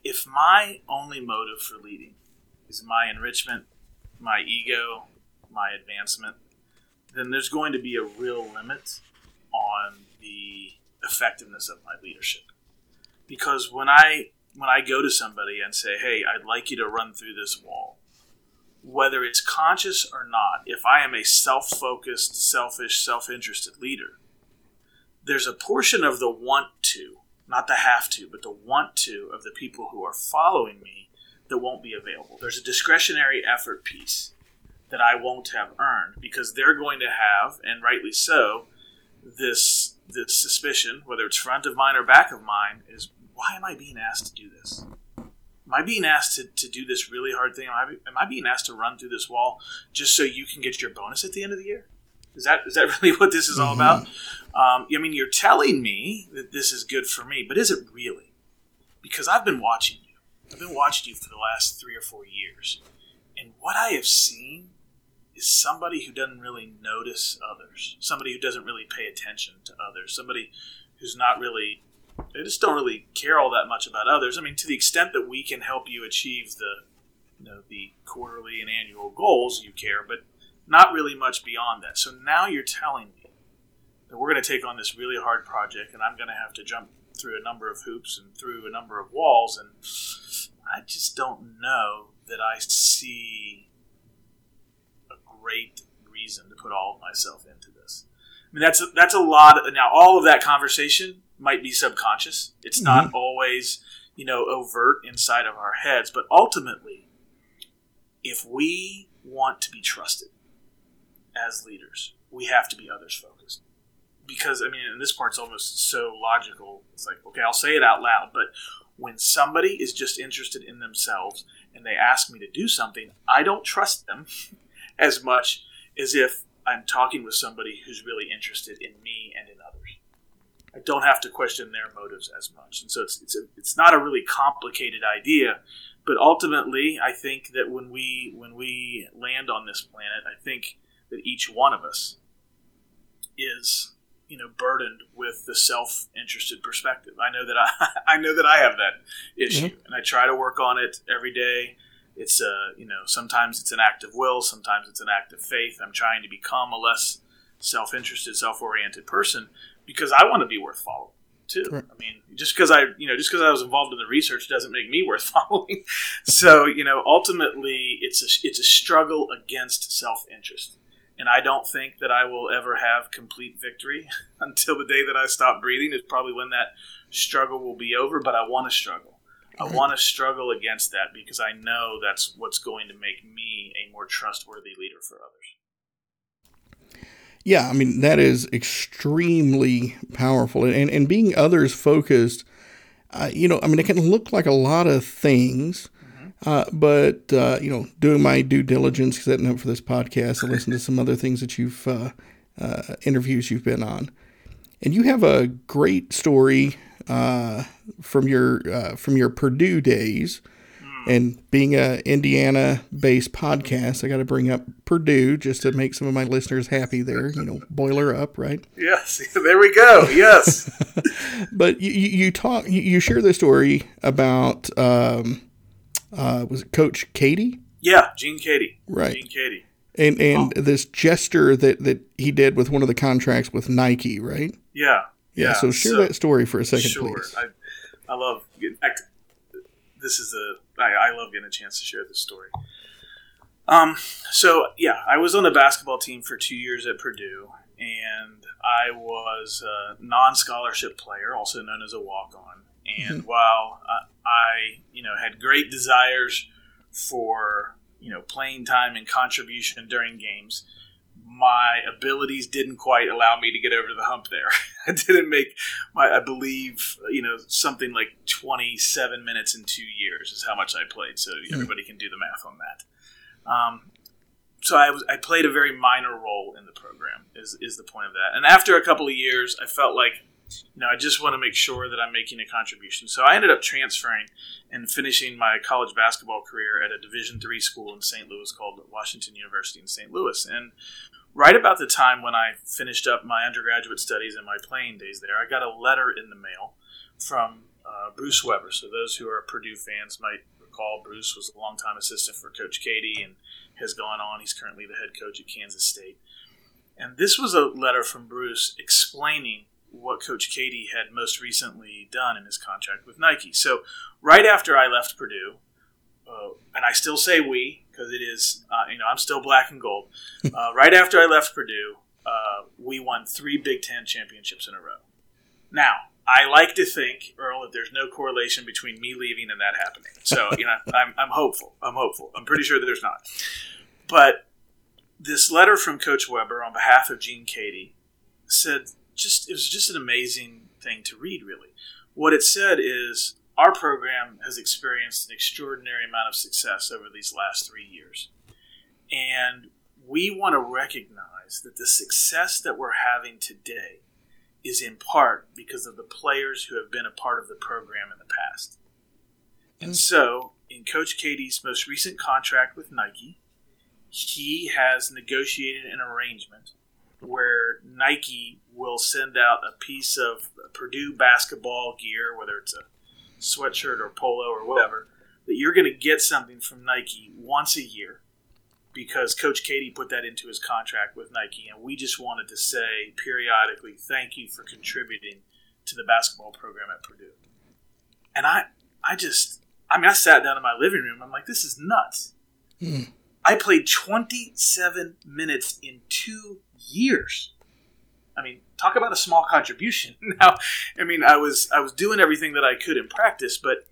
If my only motive for leading is my enrichment, my ego, my advancement, then there's going to be a real limit on the effectiveness of my leadership. Because when I when I go to somebody and say, "Hey, I'd like you to run through this wall," whether it's conscious or not, if I am a self-focused, selfish, self-interested leader, there's a portion of the want to, not the have to, but the want to of the people who are following me that won't be available. There's a discretionary effort piece that I won't have earned because they're going to have, and rightly so, this this suspicion, whether it's front of mine or back of mine, is why am I being asked to do this? Am I being asked to, to do this really hard thing? Am I, am I being asked to run through this wall just so you can get your bonus at the end of the year? Is that is that really what this is all about? Mm-hmm. Um, I mean, you're telling me that this is good for me, but is it really? Because I've been watching you. I've been watching you for the last three or four years, and what I have seen is somebody who doesn't really notice others, somebody who doesn't really pay attention to others, somebody who's not really they just don't really care all that much about others. I mean, to the extent that we can help you achieve the you know the quarterly and annual goals, you care, but not really much beyond that. So now you're telling me we're going to take on this really hard project, and I'm going to have to jump through a number of hoops and through a number of walls, and I just don't know that I see a great reason to put all of myself into this. I mean, that's a, that's a lot. Of, now, all of that conversation might be subconscious. It's not mm-hmm. always, you know, overt inside of our heads, but ultimately, if we want to be trusted as leaders, we have to be others focused. Because I mean, and this part's almost so logical. It's like, okay, I'll say it out loud, but when somebody is just interested in themselves and they ask me to do something, I don't trust them as much as if I'm talking with somebody who's really interested in me and in others. I don't have to question their motives as much, and so it's it's a, it's not a really complicated idea, but ultimately, I think that when we when we land on this planet, I think that each one of us is you know burdened with the self-interested perspective. I know that I I know that I have that issue, mm-hmm. and I try to work on it every day. It's a uh, you know sometimes it's an act of will, sometimes it's an act of faith. I'm trying to become a less self-interested, self-oriented person because I want to be worth following too. I mean, just because I, you know, just because I was involved in the research doesn't make me worth following. so, you know, ultimately, it's a it's a struggle against self interest, and I don't think that I will ever have complete victory until the day that I stop breathing. Is probably when that struggle will be over. But I want to struggle. I want to struggle against that because I know that's what's going to make me a more trustworthy leader for others. Yeah, I mean that is extremely powerful, and and being others focused. Uh, you know, I mean, it can look like a lot of things, uh, but uh, you know, doing my due diligence, setting up for this podcast, I listened to some other things that you've uh, uh, interviews you've been on, and you have a great story uh, from your uh, from your Purdue days. And being a Indiana-based podcast, I got to bring up Purdue just to make some of my listeners happy. There, you know, boiler up, right? Yes, there we go. Yes. but you, you talk, you share the story about um, uh, was it Coach Keady? Yeah, Gene Keady. Right. Gene Keady. And and oh. this gesture that that he did with one of the contracts with Nike, right? Yeah. Yeah. yeah. So share so, that story for a second, sure. please. I, I love. In fact, this is a. I, I love getting a chance to share this story. Um. So yeah, I was on the basketball team for two years at Purdue, and I was a non-scholarship player, also known as a walk-on. And mm-hmm. while I, you know, had great desires for, you know, playing time and contribution during games, my abilities didn't quite allow me to get over the hump there. I didn't make my, I believe, you know, something like 27 minutes in two years is how much I played. So hmm. everybody can do the math on that. Um, so I was, I played a very minor role in the program is, is the point of that. And after a couple of years, I felt like you know, I just want to make sure that I'm making a contribution. So I ended up transferring and finishing my college basketball career at a Division three school in St. Louis called Washington University in St. Louis. And right about the time when I finished up my undergraduate studies and my playing days there, I got a letter in the mail from uh, Bruce Weber. So those who are Purdue fans might recall Bruce was a longtime assistant for Coach Keady and has gone on. He's currently the head coach at Kansas State. And this was a letter from Bruce explaining what Coach Keady had most recently done in his contract with Nike. So, right after I left Purdue, uh, and I still say we because it is, uh, you know, I'm still black and gold. Uh, right after I left Purdue, uh, we won three Big Ten championships in a row. Now, I like to think, Earl, that there's no correlation between me leaving and that happening. So, you know, I'm, I'm hopeful. I'm hopeful. I'm pretty sure that there's not. But this letter from Coach Weber on behalf of Gene Keady said just it was just an amazing thing to read. Really, what it said is our program has experienced an extraordinary amount of success over these last three years, and we want to recognize that the success that we're having today is in part because of the players who have been a part of the program in the past. And so, in Coach Keady's most recent contract with Nike, he has negotiated an arrangement where Nike will send out a piece of Purdue basketball gear, whether it's a sweatshirt or polo or whatever, that you're going to get something from Nike once a year because Coach Keady put that into his contract with Nike, and we just wanted to say periodically, thank you for contributing to the basketball program at Purdue. And I, I just, I mean, I sat down in my living room. I'm like, this is nuts. Hmm. I played 27 minutes in two years. I mean, talk about a small contribution. Now, I mean, I was I was doing everything that I could in practice, but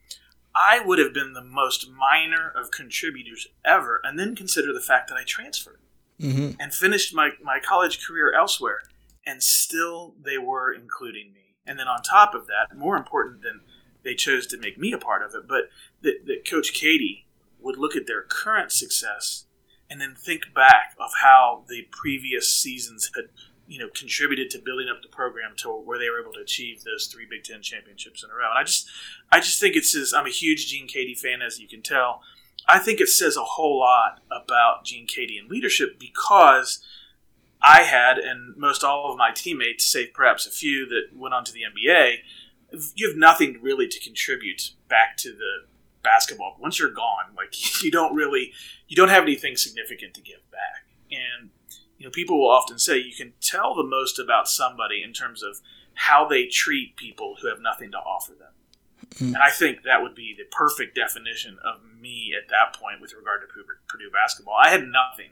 I would have been the most minor of contributors ever. And then consider the fact that I transferred mm-hmm. and finished my, my college career elsewhere, and still they were including me. And then on top of that, more important than they chose to make me a part of it, but that, that Coach Keady would look at their current success and then think back of how the previous seasons had you know contributed to building up the program to where they were able to achieve those three Big Ten championships in a row. And I just I just think it says I'm a huge Gene Keady fan, as you can tell. I think it says a whole lot about Gene Keady and leadership because I had, and most all of my teammates, save perhaps a few that went on to the NBA, you have nothing really to contribute back to the basketball. Once you're gone, like you don't really, you don't have anything significant to give back. And you know, people will often say you can tell the most about somebody in terms of how they treat people who have nothing to offer them. Mm-hmm. And I think that would be the perfect definition of me at that point with regard to Purdue basketball. I had nothing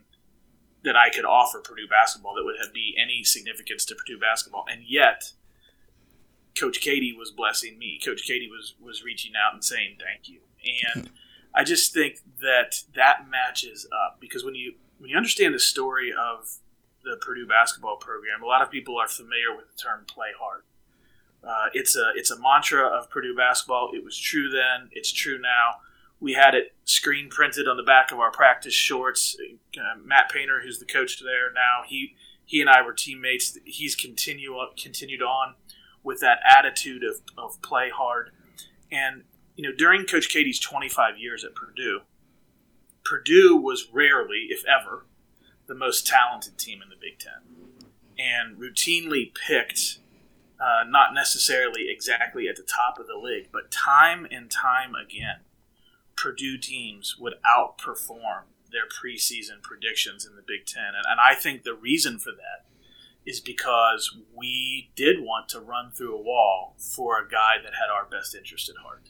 that I could offer Purdue basketball that would have be any significance to Purdue basketball, and yet Coach Keady was blessing me. Coach Keady was was reaching out and saying thank you, and I just think that that matches up because when you when you understand the story of the Purdue basketball program, a lot of people are familiar with the term "play hard." Uh, it's a it's a mantra of Purdue basketball. It was true then. It's true now. We had it screen printed on the back of our practice shorts. Uh, Matt Painter, who's the coach there now, he he and I were teammates. He's continue continued on with that attitude of, of play hard. And you know, during Coach Keady's 25 years at Purdue, Purdue was rarely, if ever, the most talented team in the Big Ten, and routinely picked, uh, not necessarily exactly at the top of the league, but time and time again, Purdue teams would outperform their preseason predictions in the Big Ten. And, and I think the reason for that is because we did want to run through a wall for a guy that had our best interest at heart.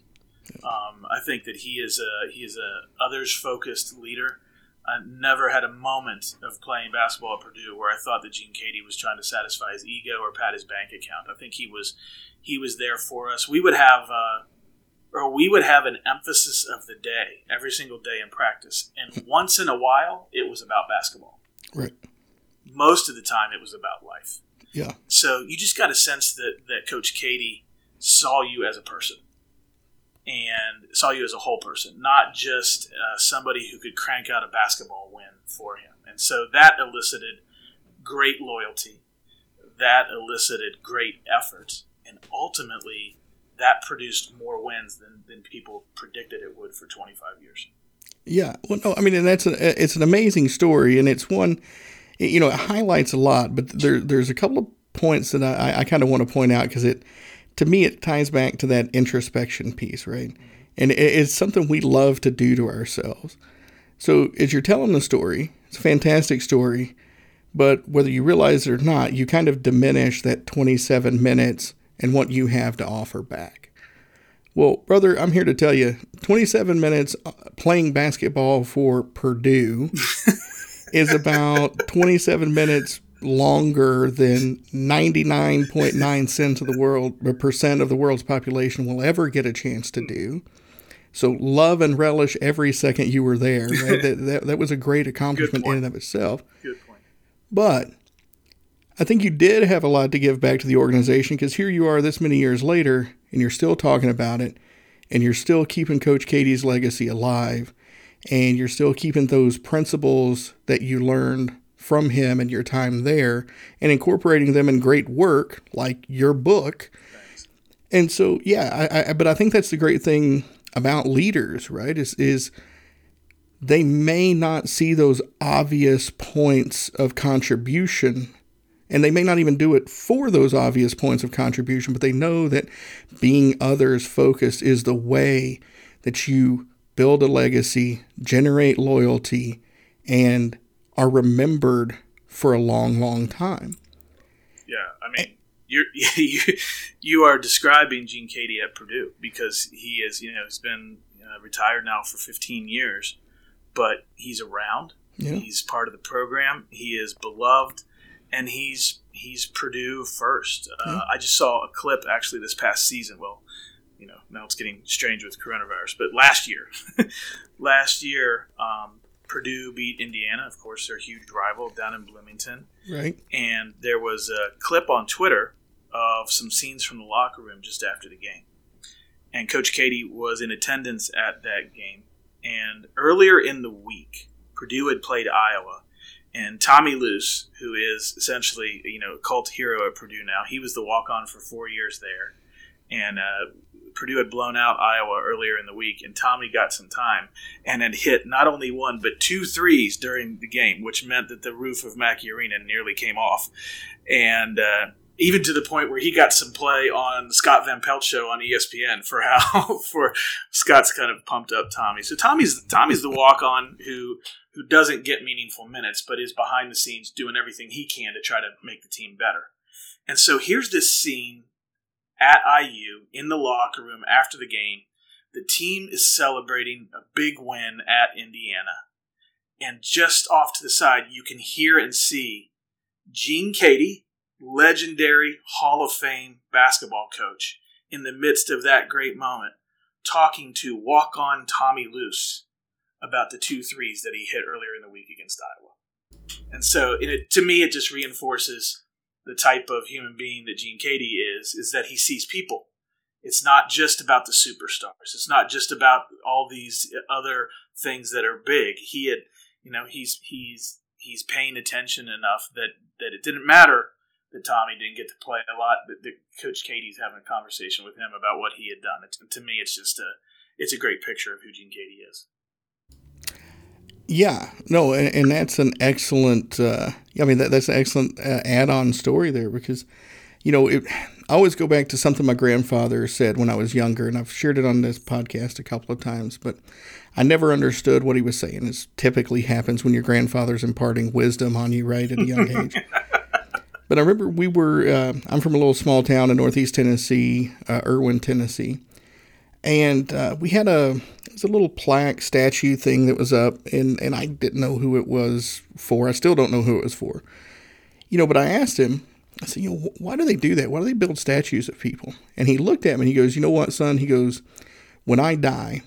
Um, I think that he is a he is a others focused leader. I never had a moment of playing basketball at Purdue where I thought that Gene Keady was trying to satisfy his ego or pat his bank account. I think he was he was there for us. We would have uh, or we would have an emphasis of the day every single day in practice, and once in a while it was about basketball. Right. most of the time it was about life. Yeah. So you just got a sense that that Coach Keady saw you as a person and saw you as a whole person, not just uh, somebody who could crank out a basketball win for him. And so that elicited great loyalty, that elicited great effort, and ultimately that produced more wins than, than people predicted it would for 25 years. Yeah, well, no, I mean, and that's a, it's an amazing story, and it's one, you know, it highlights a lot, but there, there's a couple of points that I, I kind of want to point out because it, to me, it ties back to that introspection piece, right? And it's something we love to do to ourselves. So as you're telling the story, it's a fantastic story, but whether you realize it or not, you kind of diminish that 27 minutes and what you have to offer back. Well, brother, I'm here to tell you 27 minutes uh, playing basketball for Purdue is about 27 minutes longer than 99.9 cents of the world uh, percent of the world's population will ever get a chance to do. So love and relish every second you were there. Right? that, that, that was a great accomplishment in and of itself. Good point. But I think you did have a lot to give back to the organization because here you are this many years later and you're still talking about it and you're still keeping Coach Keady's legacy alive and you're still keeping those principles that you learned from him and your time there and incorporating them in great work like your book. And so, yeah, I, I, but I think that's the great thing about leaders, right? Is is they may not see those obvious points of contribution and they may not even do it for those obvious points of contribution, but they know that being others focused is the way that you build a legacy, generate loyalty, and are remembered for a long, long time. Yeah, I mean, you're you, you are describing Gene Keady at Purdue because he is, you know, he's been uh, retired now for 15 years, but he's around. Yeah. He's part of the program. He is beloved and he's he's Purdue first. Uh, mm-hmm. I just saw a clip actually this past season. Well, you know now it's getting strange with coronavirus, but last year, last year um, Purdue beat Indiana. Of course, their huge rival down in Bloomington. Right. And there was a clip on Twitter of some scenes from the locker room just after the game. And Coach Keady was in attendance at that game. And earlier in the week, Purdue had played Iowa and Tommy Luce, who is essentially you know a cult hero at Purdue now, he was the walk on for four years there, and uh, Purdue had blown out Iowa earlier in the week, and Tommy got some time and had hit not only one but two threes during the game, which meant that the roof of Mackey Arena nearly came off, and. Uh, even to the point where he got some play on Scott Van Pelt show on ESPN for how for Scott's kind of pumped up Tommy. So Tommy's Tommy's the walk on who who doesn't get meaningful minutes, but is behind the scenes doing everything he can to try to make the team better. And so here's this scene at IU in the locker room after the game. The team is celebrating a big win at Indiana. And just off to the side, you can hear and see Gene Keady, legendary Hall of Fame basketball coach, in the midst of that great moment, talking to walk on Tommy Luce about the two threes that he hit earlier in the week against Iowa. And so, it, to me, it just reinforces the type of human being that Gene Keady is, is that he sees people. It's not just about the superstars. It's not just about all these other things that are big. He had, you know, he's he's he's paying attention enough that that it didn't matter that Tommy didn't get to play a lot. That, that Coach Keady's having a conversation with him about what he had done. To me, it's just a it's a great picture of who Gene Keady is. Yeah, no, and, and that's an excellent. Uh, I mean, that, that's an excellent uh, add-on story there because, you know, it, I always go back to something my grandfather said when I was younger, and I've shared it on this podcast a couple of times, but I never understood what he was saying. It typically happens when your grandfather's imparting wisdom on you, right, at a young age. but I remember we were. Uh, I'm from a little small town in Northeast Tennessee, uh, Erwin, Tennessee, and uh, we had a it was a little plaque statue thing that was up, and, and I didn't know who it was for. I still don't know who it was for. You know, but I asked him, I said, you know, why do they do that? Why do they build statues of people? And he looked at me and he goes, you know what, son? He goes, when I die,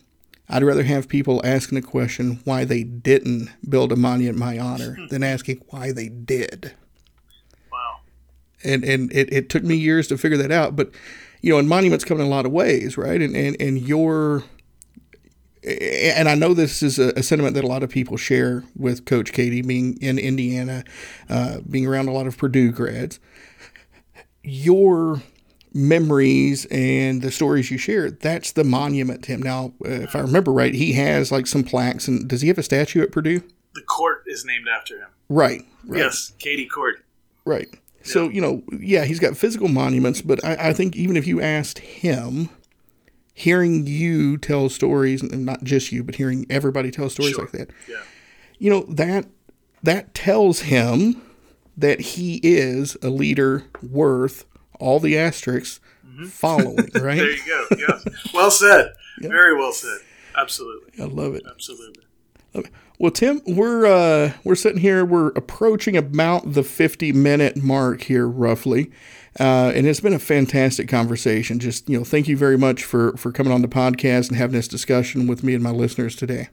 I'd rather have people asking the question why they didn't build a monument in my honor hmm. than asking why they did. Wow. And and it, it took me years to figure that out. But you know, and monuments come in a lot of ways, right? And and, and your and I know this is a, sentiment that a lot of people share with Coach Keady, being in Indiana, uh, being around a lot of Purdue grads. Your memories and the stories you share, that's the monument to him. Now, uh, if I remember right, he has like some plaques. And does he have a statue at Purdue? The court is named after him. Right. right. Yes, Keady Court. Right. So, you know, yeah, he's got physical monuments, but I, I think even if you asked him, hearing you tell stories, and not just you, but hearing everybody tell stories Sure. like that, Yeah. you know, that that tells him that he is a leader worth all the asterisks following, right? There you go. Yes. Well said. Very well said. Absolutely. I love it. Absolutely. Well, Tim, we're uh, we're sitting here. We're approaching about the fifty minute mark here, roughly, uh, and it's been a fantastic conversation. Just you know, thank you very much for for coming on the podcast and having this discussion with me and my listeners today.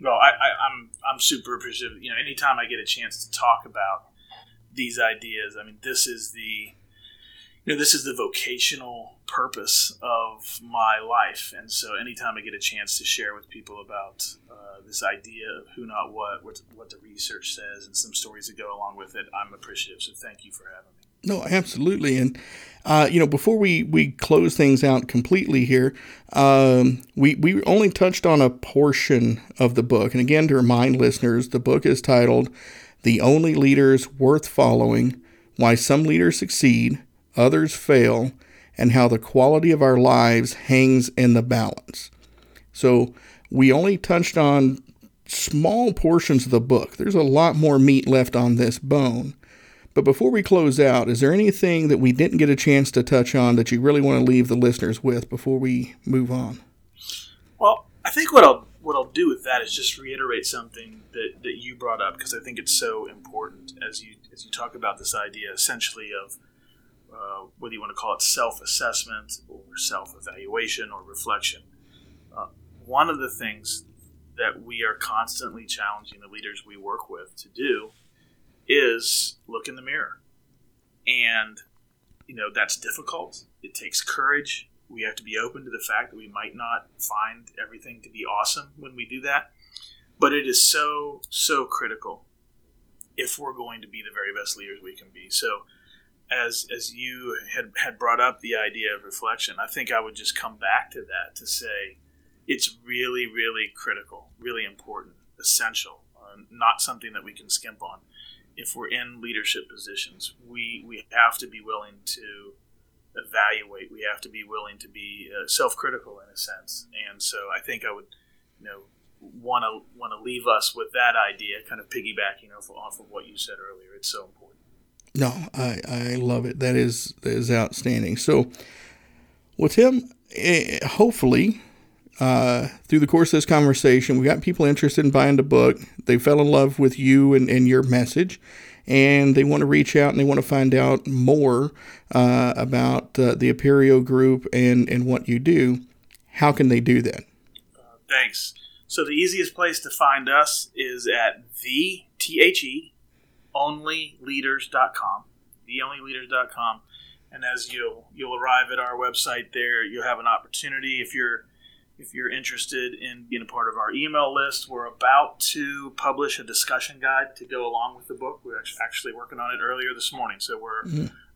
Well, I, I, I'm I'm super appreciative. You know, anytime I get a chance to talk about these ideas, I mean, this is the you know this is the vocational purpose of my life, and so anytime I get a chance to share with people about uh, this idea of who, not what, what, what the research says, and some stories that go along with it, I'm appreciative. So thank you for having me. No, absolutely. And, uh, you know, before we, we close things out completely here, um, we, we only touched on a portion of the book. And again, to remind listeners, the book is titled The Only Leaders Worth Following Why Some Leaders Succeed, Others Fail, and How the Quality of Our Lives Hangs in the Balance. So we only touched on small portions of the book. There's a lot more meat left on this bone. But before we close out, is there anything that we didn't get a chance to touch on that you really want to leave the listeners with before we move on? Well, I think what I'll what I'll do with that is just reiterate something that, that you brought up because I think it's so important as you as you talk about this idea essentially of uh, whether you want to call it self assessment or self evaluation or reflection. Uh, one of the things that we are constantly challenging the leaders we work with to do is look in the mirror, and you know that's difficult. It takes courage. We have to be open to the fact that we might not find everything to be awesome when we do that. But it is so so critical if we're going to be the very best leaders we can be. So as as you had had brought up the idea of reflection i think i would just come back to that to say it's really really critical really important essential uh, not something that we can skimp on if we're in leadership positions we we have to be willing to evaluate. We have to be willing to be uh, self-critical in a sense, and so I think I would, you know, want to want to leave us with that idea, kind of piggybacking off, off of what you said earlier. It's so important. No, I, I love it. That is that is outstanding. So, well, Tim, eh, hopefully, uh, through the course of this conversation, we got people interested in buying the book. They fell in love with you and, and your message, and they want to reach out and they want to find out more uh, about uh, the Aperio Group and, and what you do. How can they do that? Thanks. So the easiest place to find us is at the T H E onlyleaders.com. Theonlyleaders.com. And as you'll you'll arrive at our website there, you'll have an opportunity if you're if you're interested in being a part of our email list, we're about to publish a discussion guide to go along with the book. We're actually working on it earlier this morning, so we're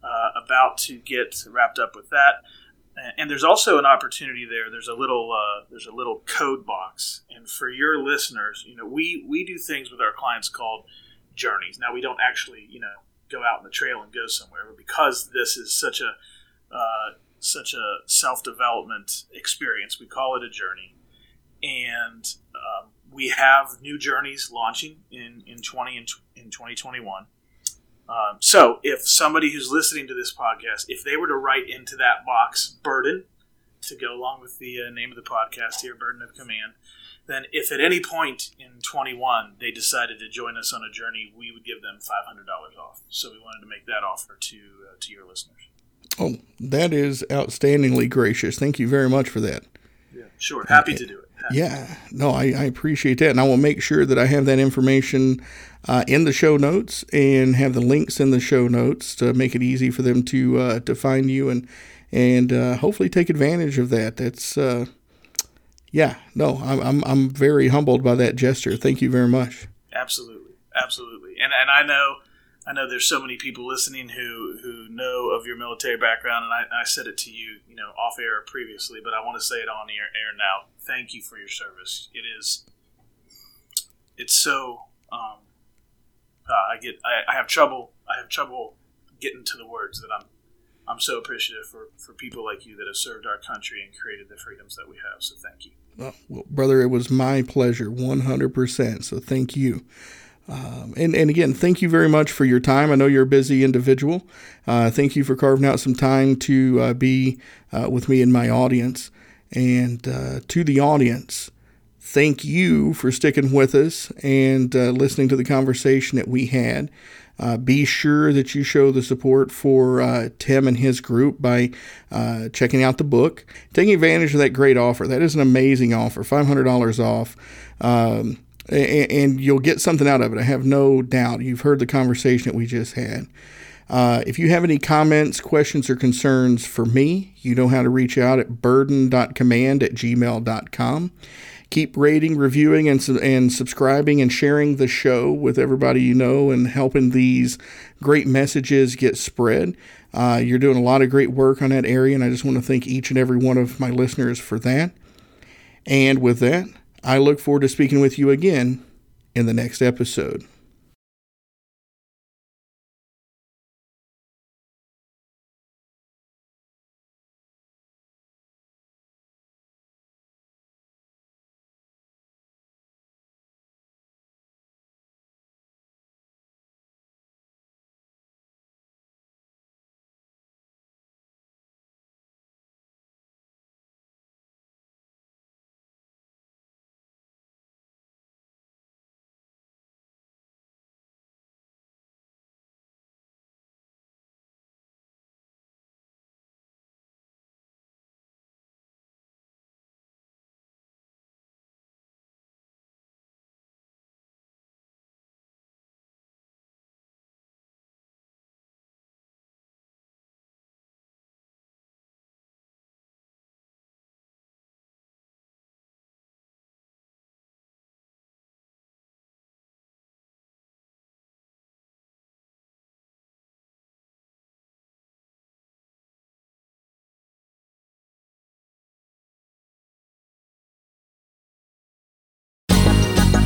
uh, about to get wrapped up with that. And there's also an opportunity there. There's a little uh, there's a little code box, and for your listeners, you know, we we do things with our clients called journeys. Now we don't actually you know go out in the trail and go somewhere, but because this is such a uh, such a self development experience. We call it a journey, and um, we have new journeys launching in in twenty in, in twenty twenty one. Um, so, if somebody who's listening to this podcast, if they were to write into that box burden to go along with the uh, name of the podcast here, Burden of Command, then if at any point in 21 they decided to join us on a journey, we would give them $500 off. So we wanted to make that offer to uh, to your listeners. Oh, that is outstandingly gracious. Thank you very much for that. Yeah, sure. Happy to do it. Happy. Yeah, no, I, I appreciate that, and I will make sure that I have that information uh, in the show notes and have the links in the show notes to make it easy for them to uh, to find you and and uh, hopefully take advantage of that. That's uh, yeah, no, I'm, I'm I'm very humbled by that gesture. Thank you very much. Absolutely, absolutely, and and I know I know there's so many people listening who who know of your military background, and I, I said it to you, you know, off air previously, but I want to say it on air, air now. Thank you for your service. It is, it's so. Um, uh, I get, I, I have trouble, I have trouble getting to the words that I'm, I'm so appreciative for for people like you that have served our country and created the freedoms that we have. So thank you. Well, well brother, it was my pleasure, 100%. So thank you. Um, and, and again, thank you very much for your time. I know you're a busy individual. Uh, thank you for carving out some time to uh, be uh, with me and my audience. And uh, to the audience, thank you for sticking with us and uh, listening to the conversation that we had. Uh, be sure that you show the support for Tim and his group by checking out the book, taking advantage of that great offer. That is an amazing offer $500 off. Um, and you'll get something out of it. I have no doubt. You've heard the conversation that we just had. Uh, if you have any comments, questions, or concerns for me, you know how to reach out at burden.command at gmail.com. Keep rating, reviewing, and, and subscribing and sharing the show with everybody you know and helping these great messages get spread. Uh, you're doing a lot of great work on that area, and I just want to thank each and every one of my listeners for that. And with that, I look forward to speaking with you again in the next episode.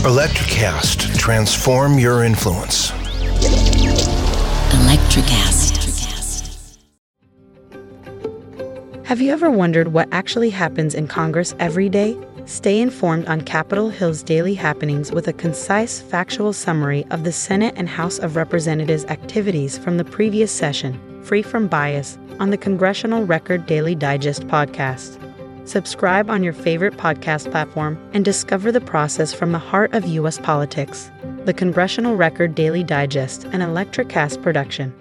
Electrocast. Transform your influence. Electrocast. Have you ever wondered what actually happens in Congress every day? Stay informed on Capitol Hill's daily happenings with a concise, factual summary of the Senate and House of Representatives' activities from the previous session, free from bias, on the Congressional Record Daily Digest podcast. Subscribe on your favorite podcast platform and discover the process from the heart of U.S. politics. The Congressional Record Daily Digest, an Electrocast production.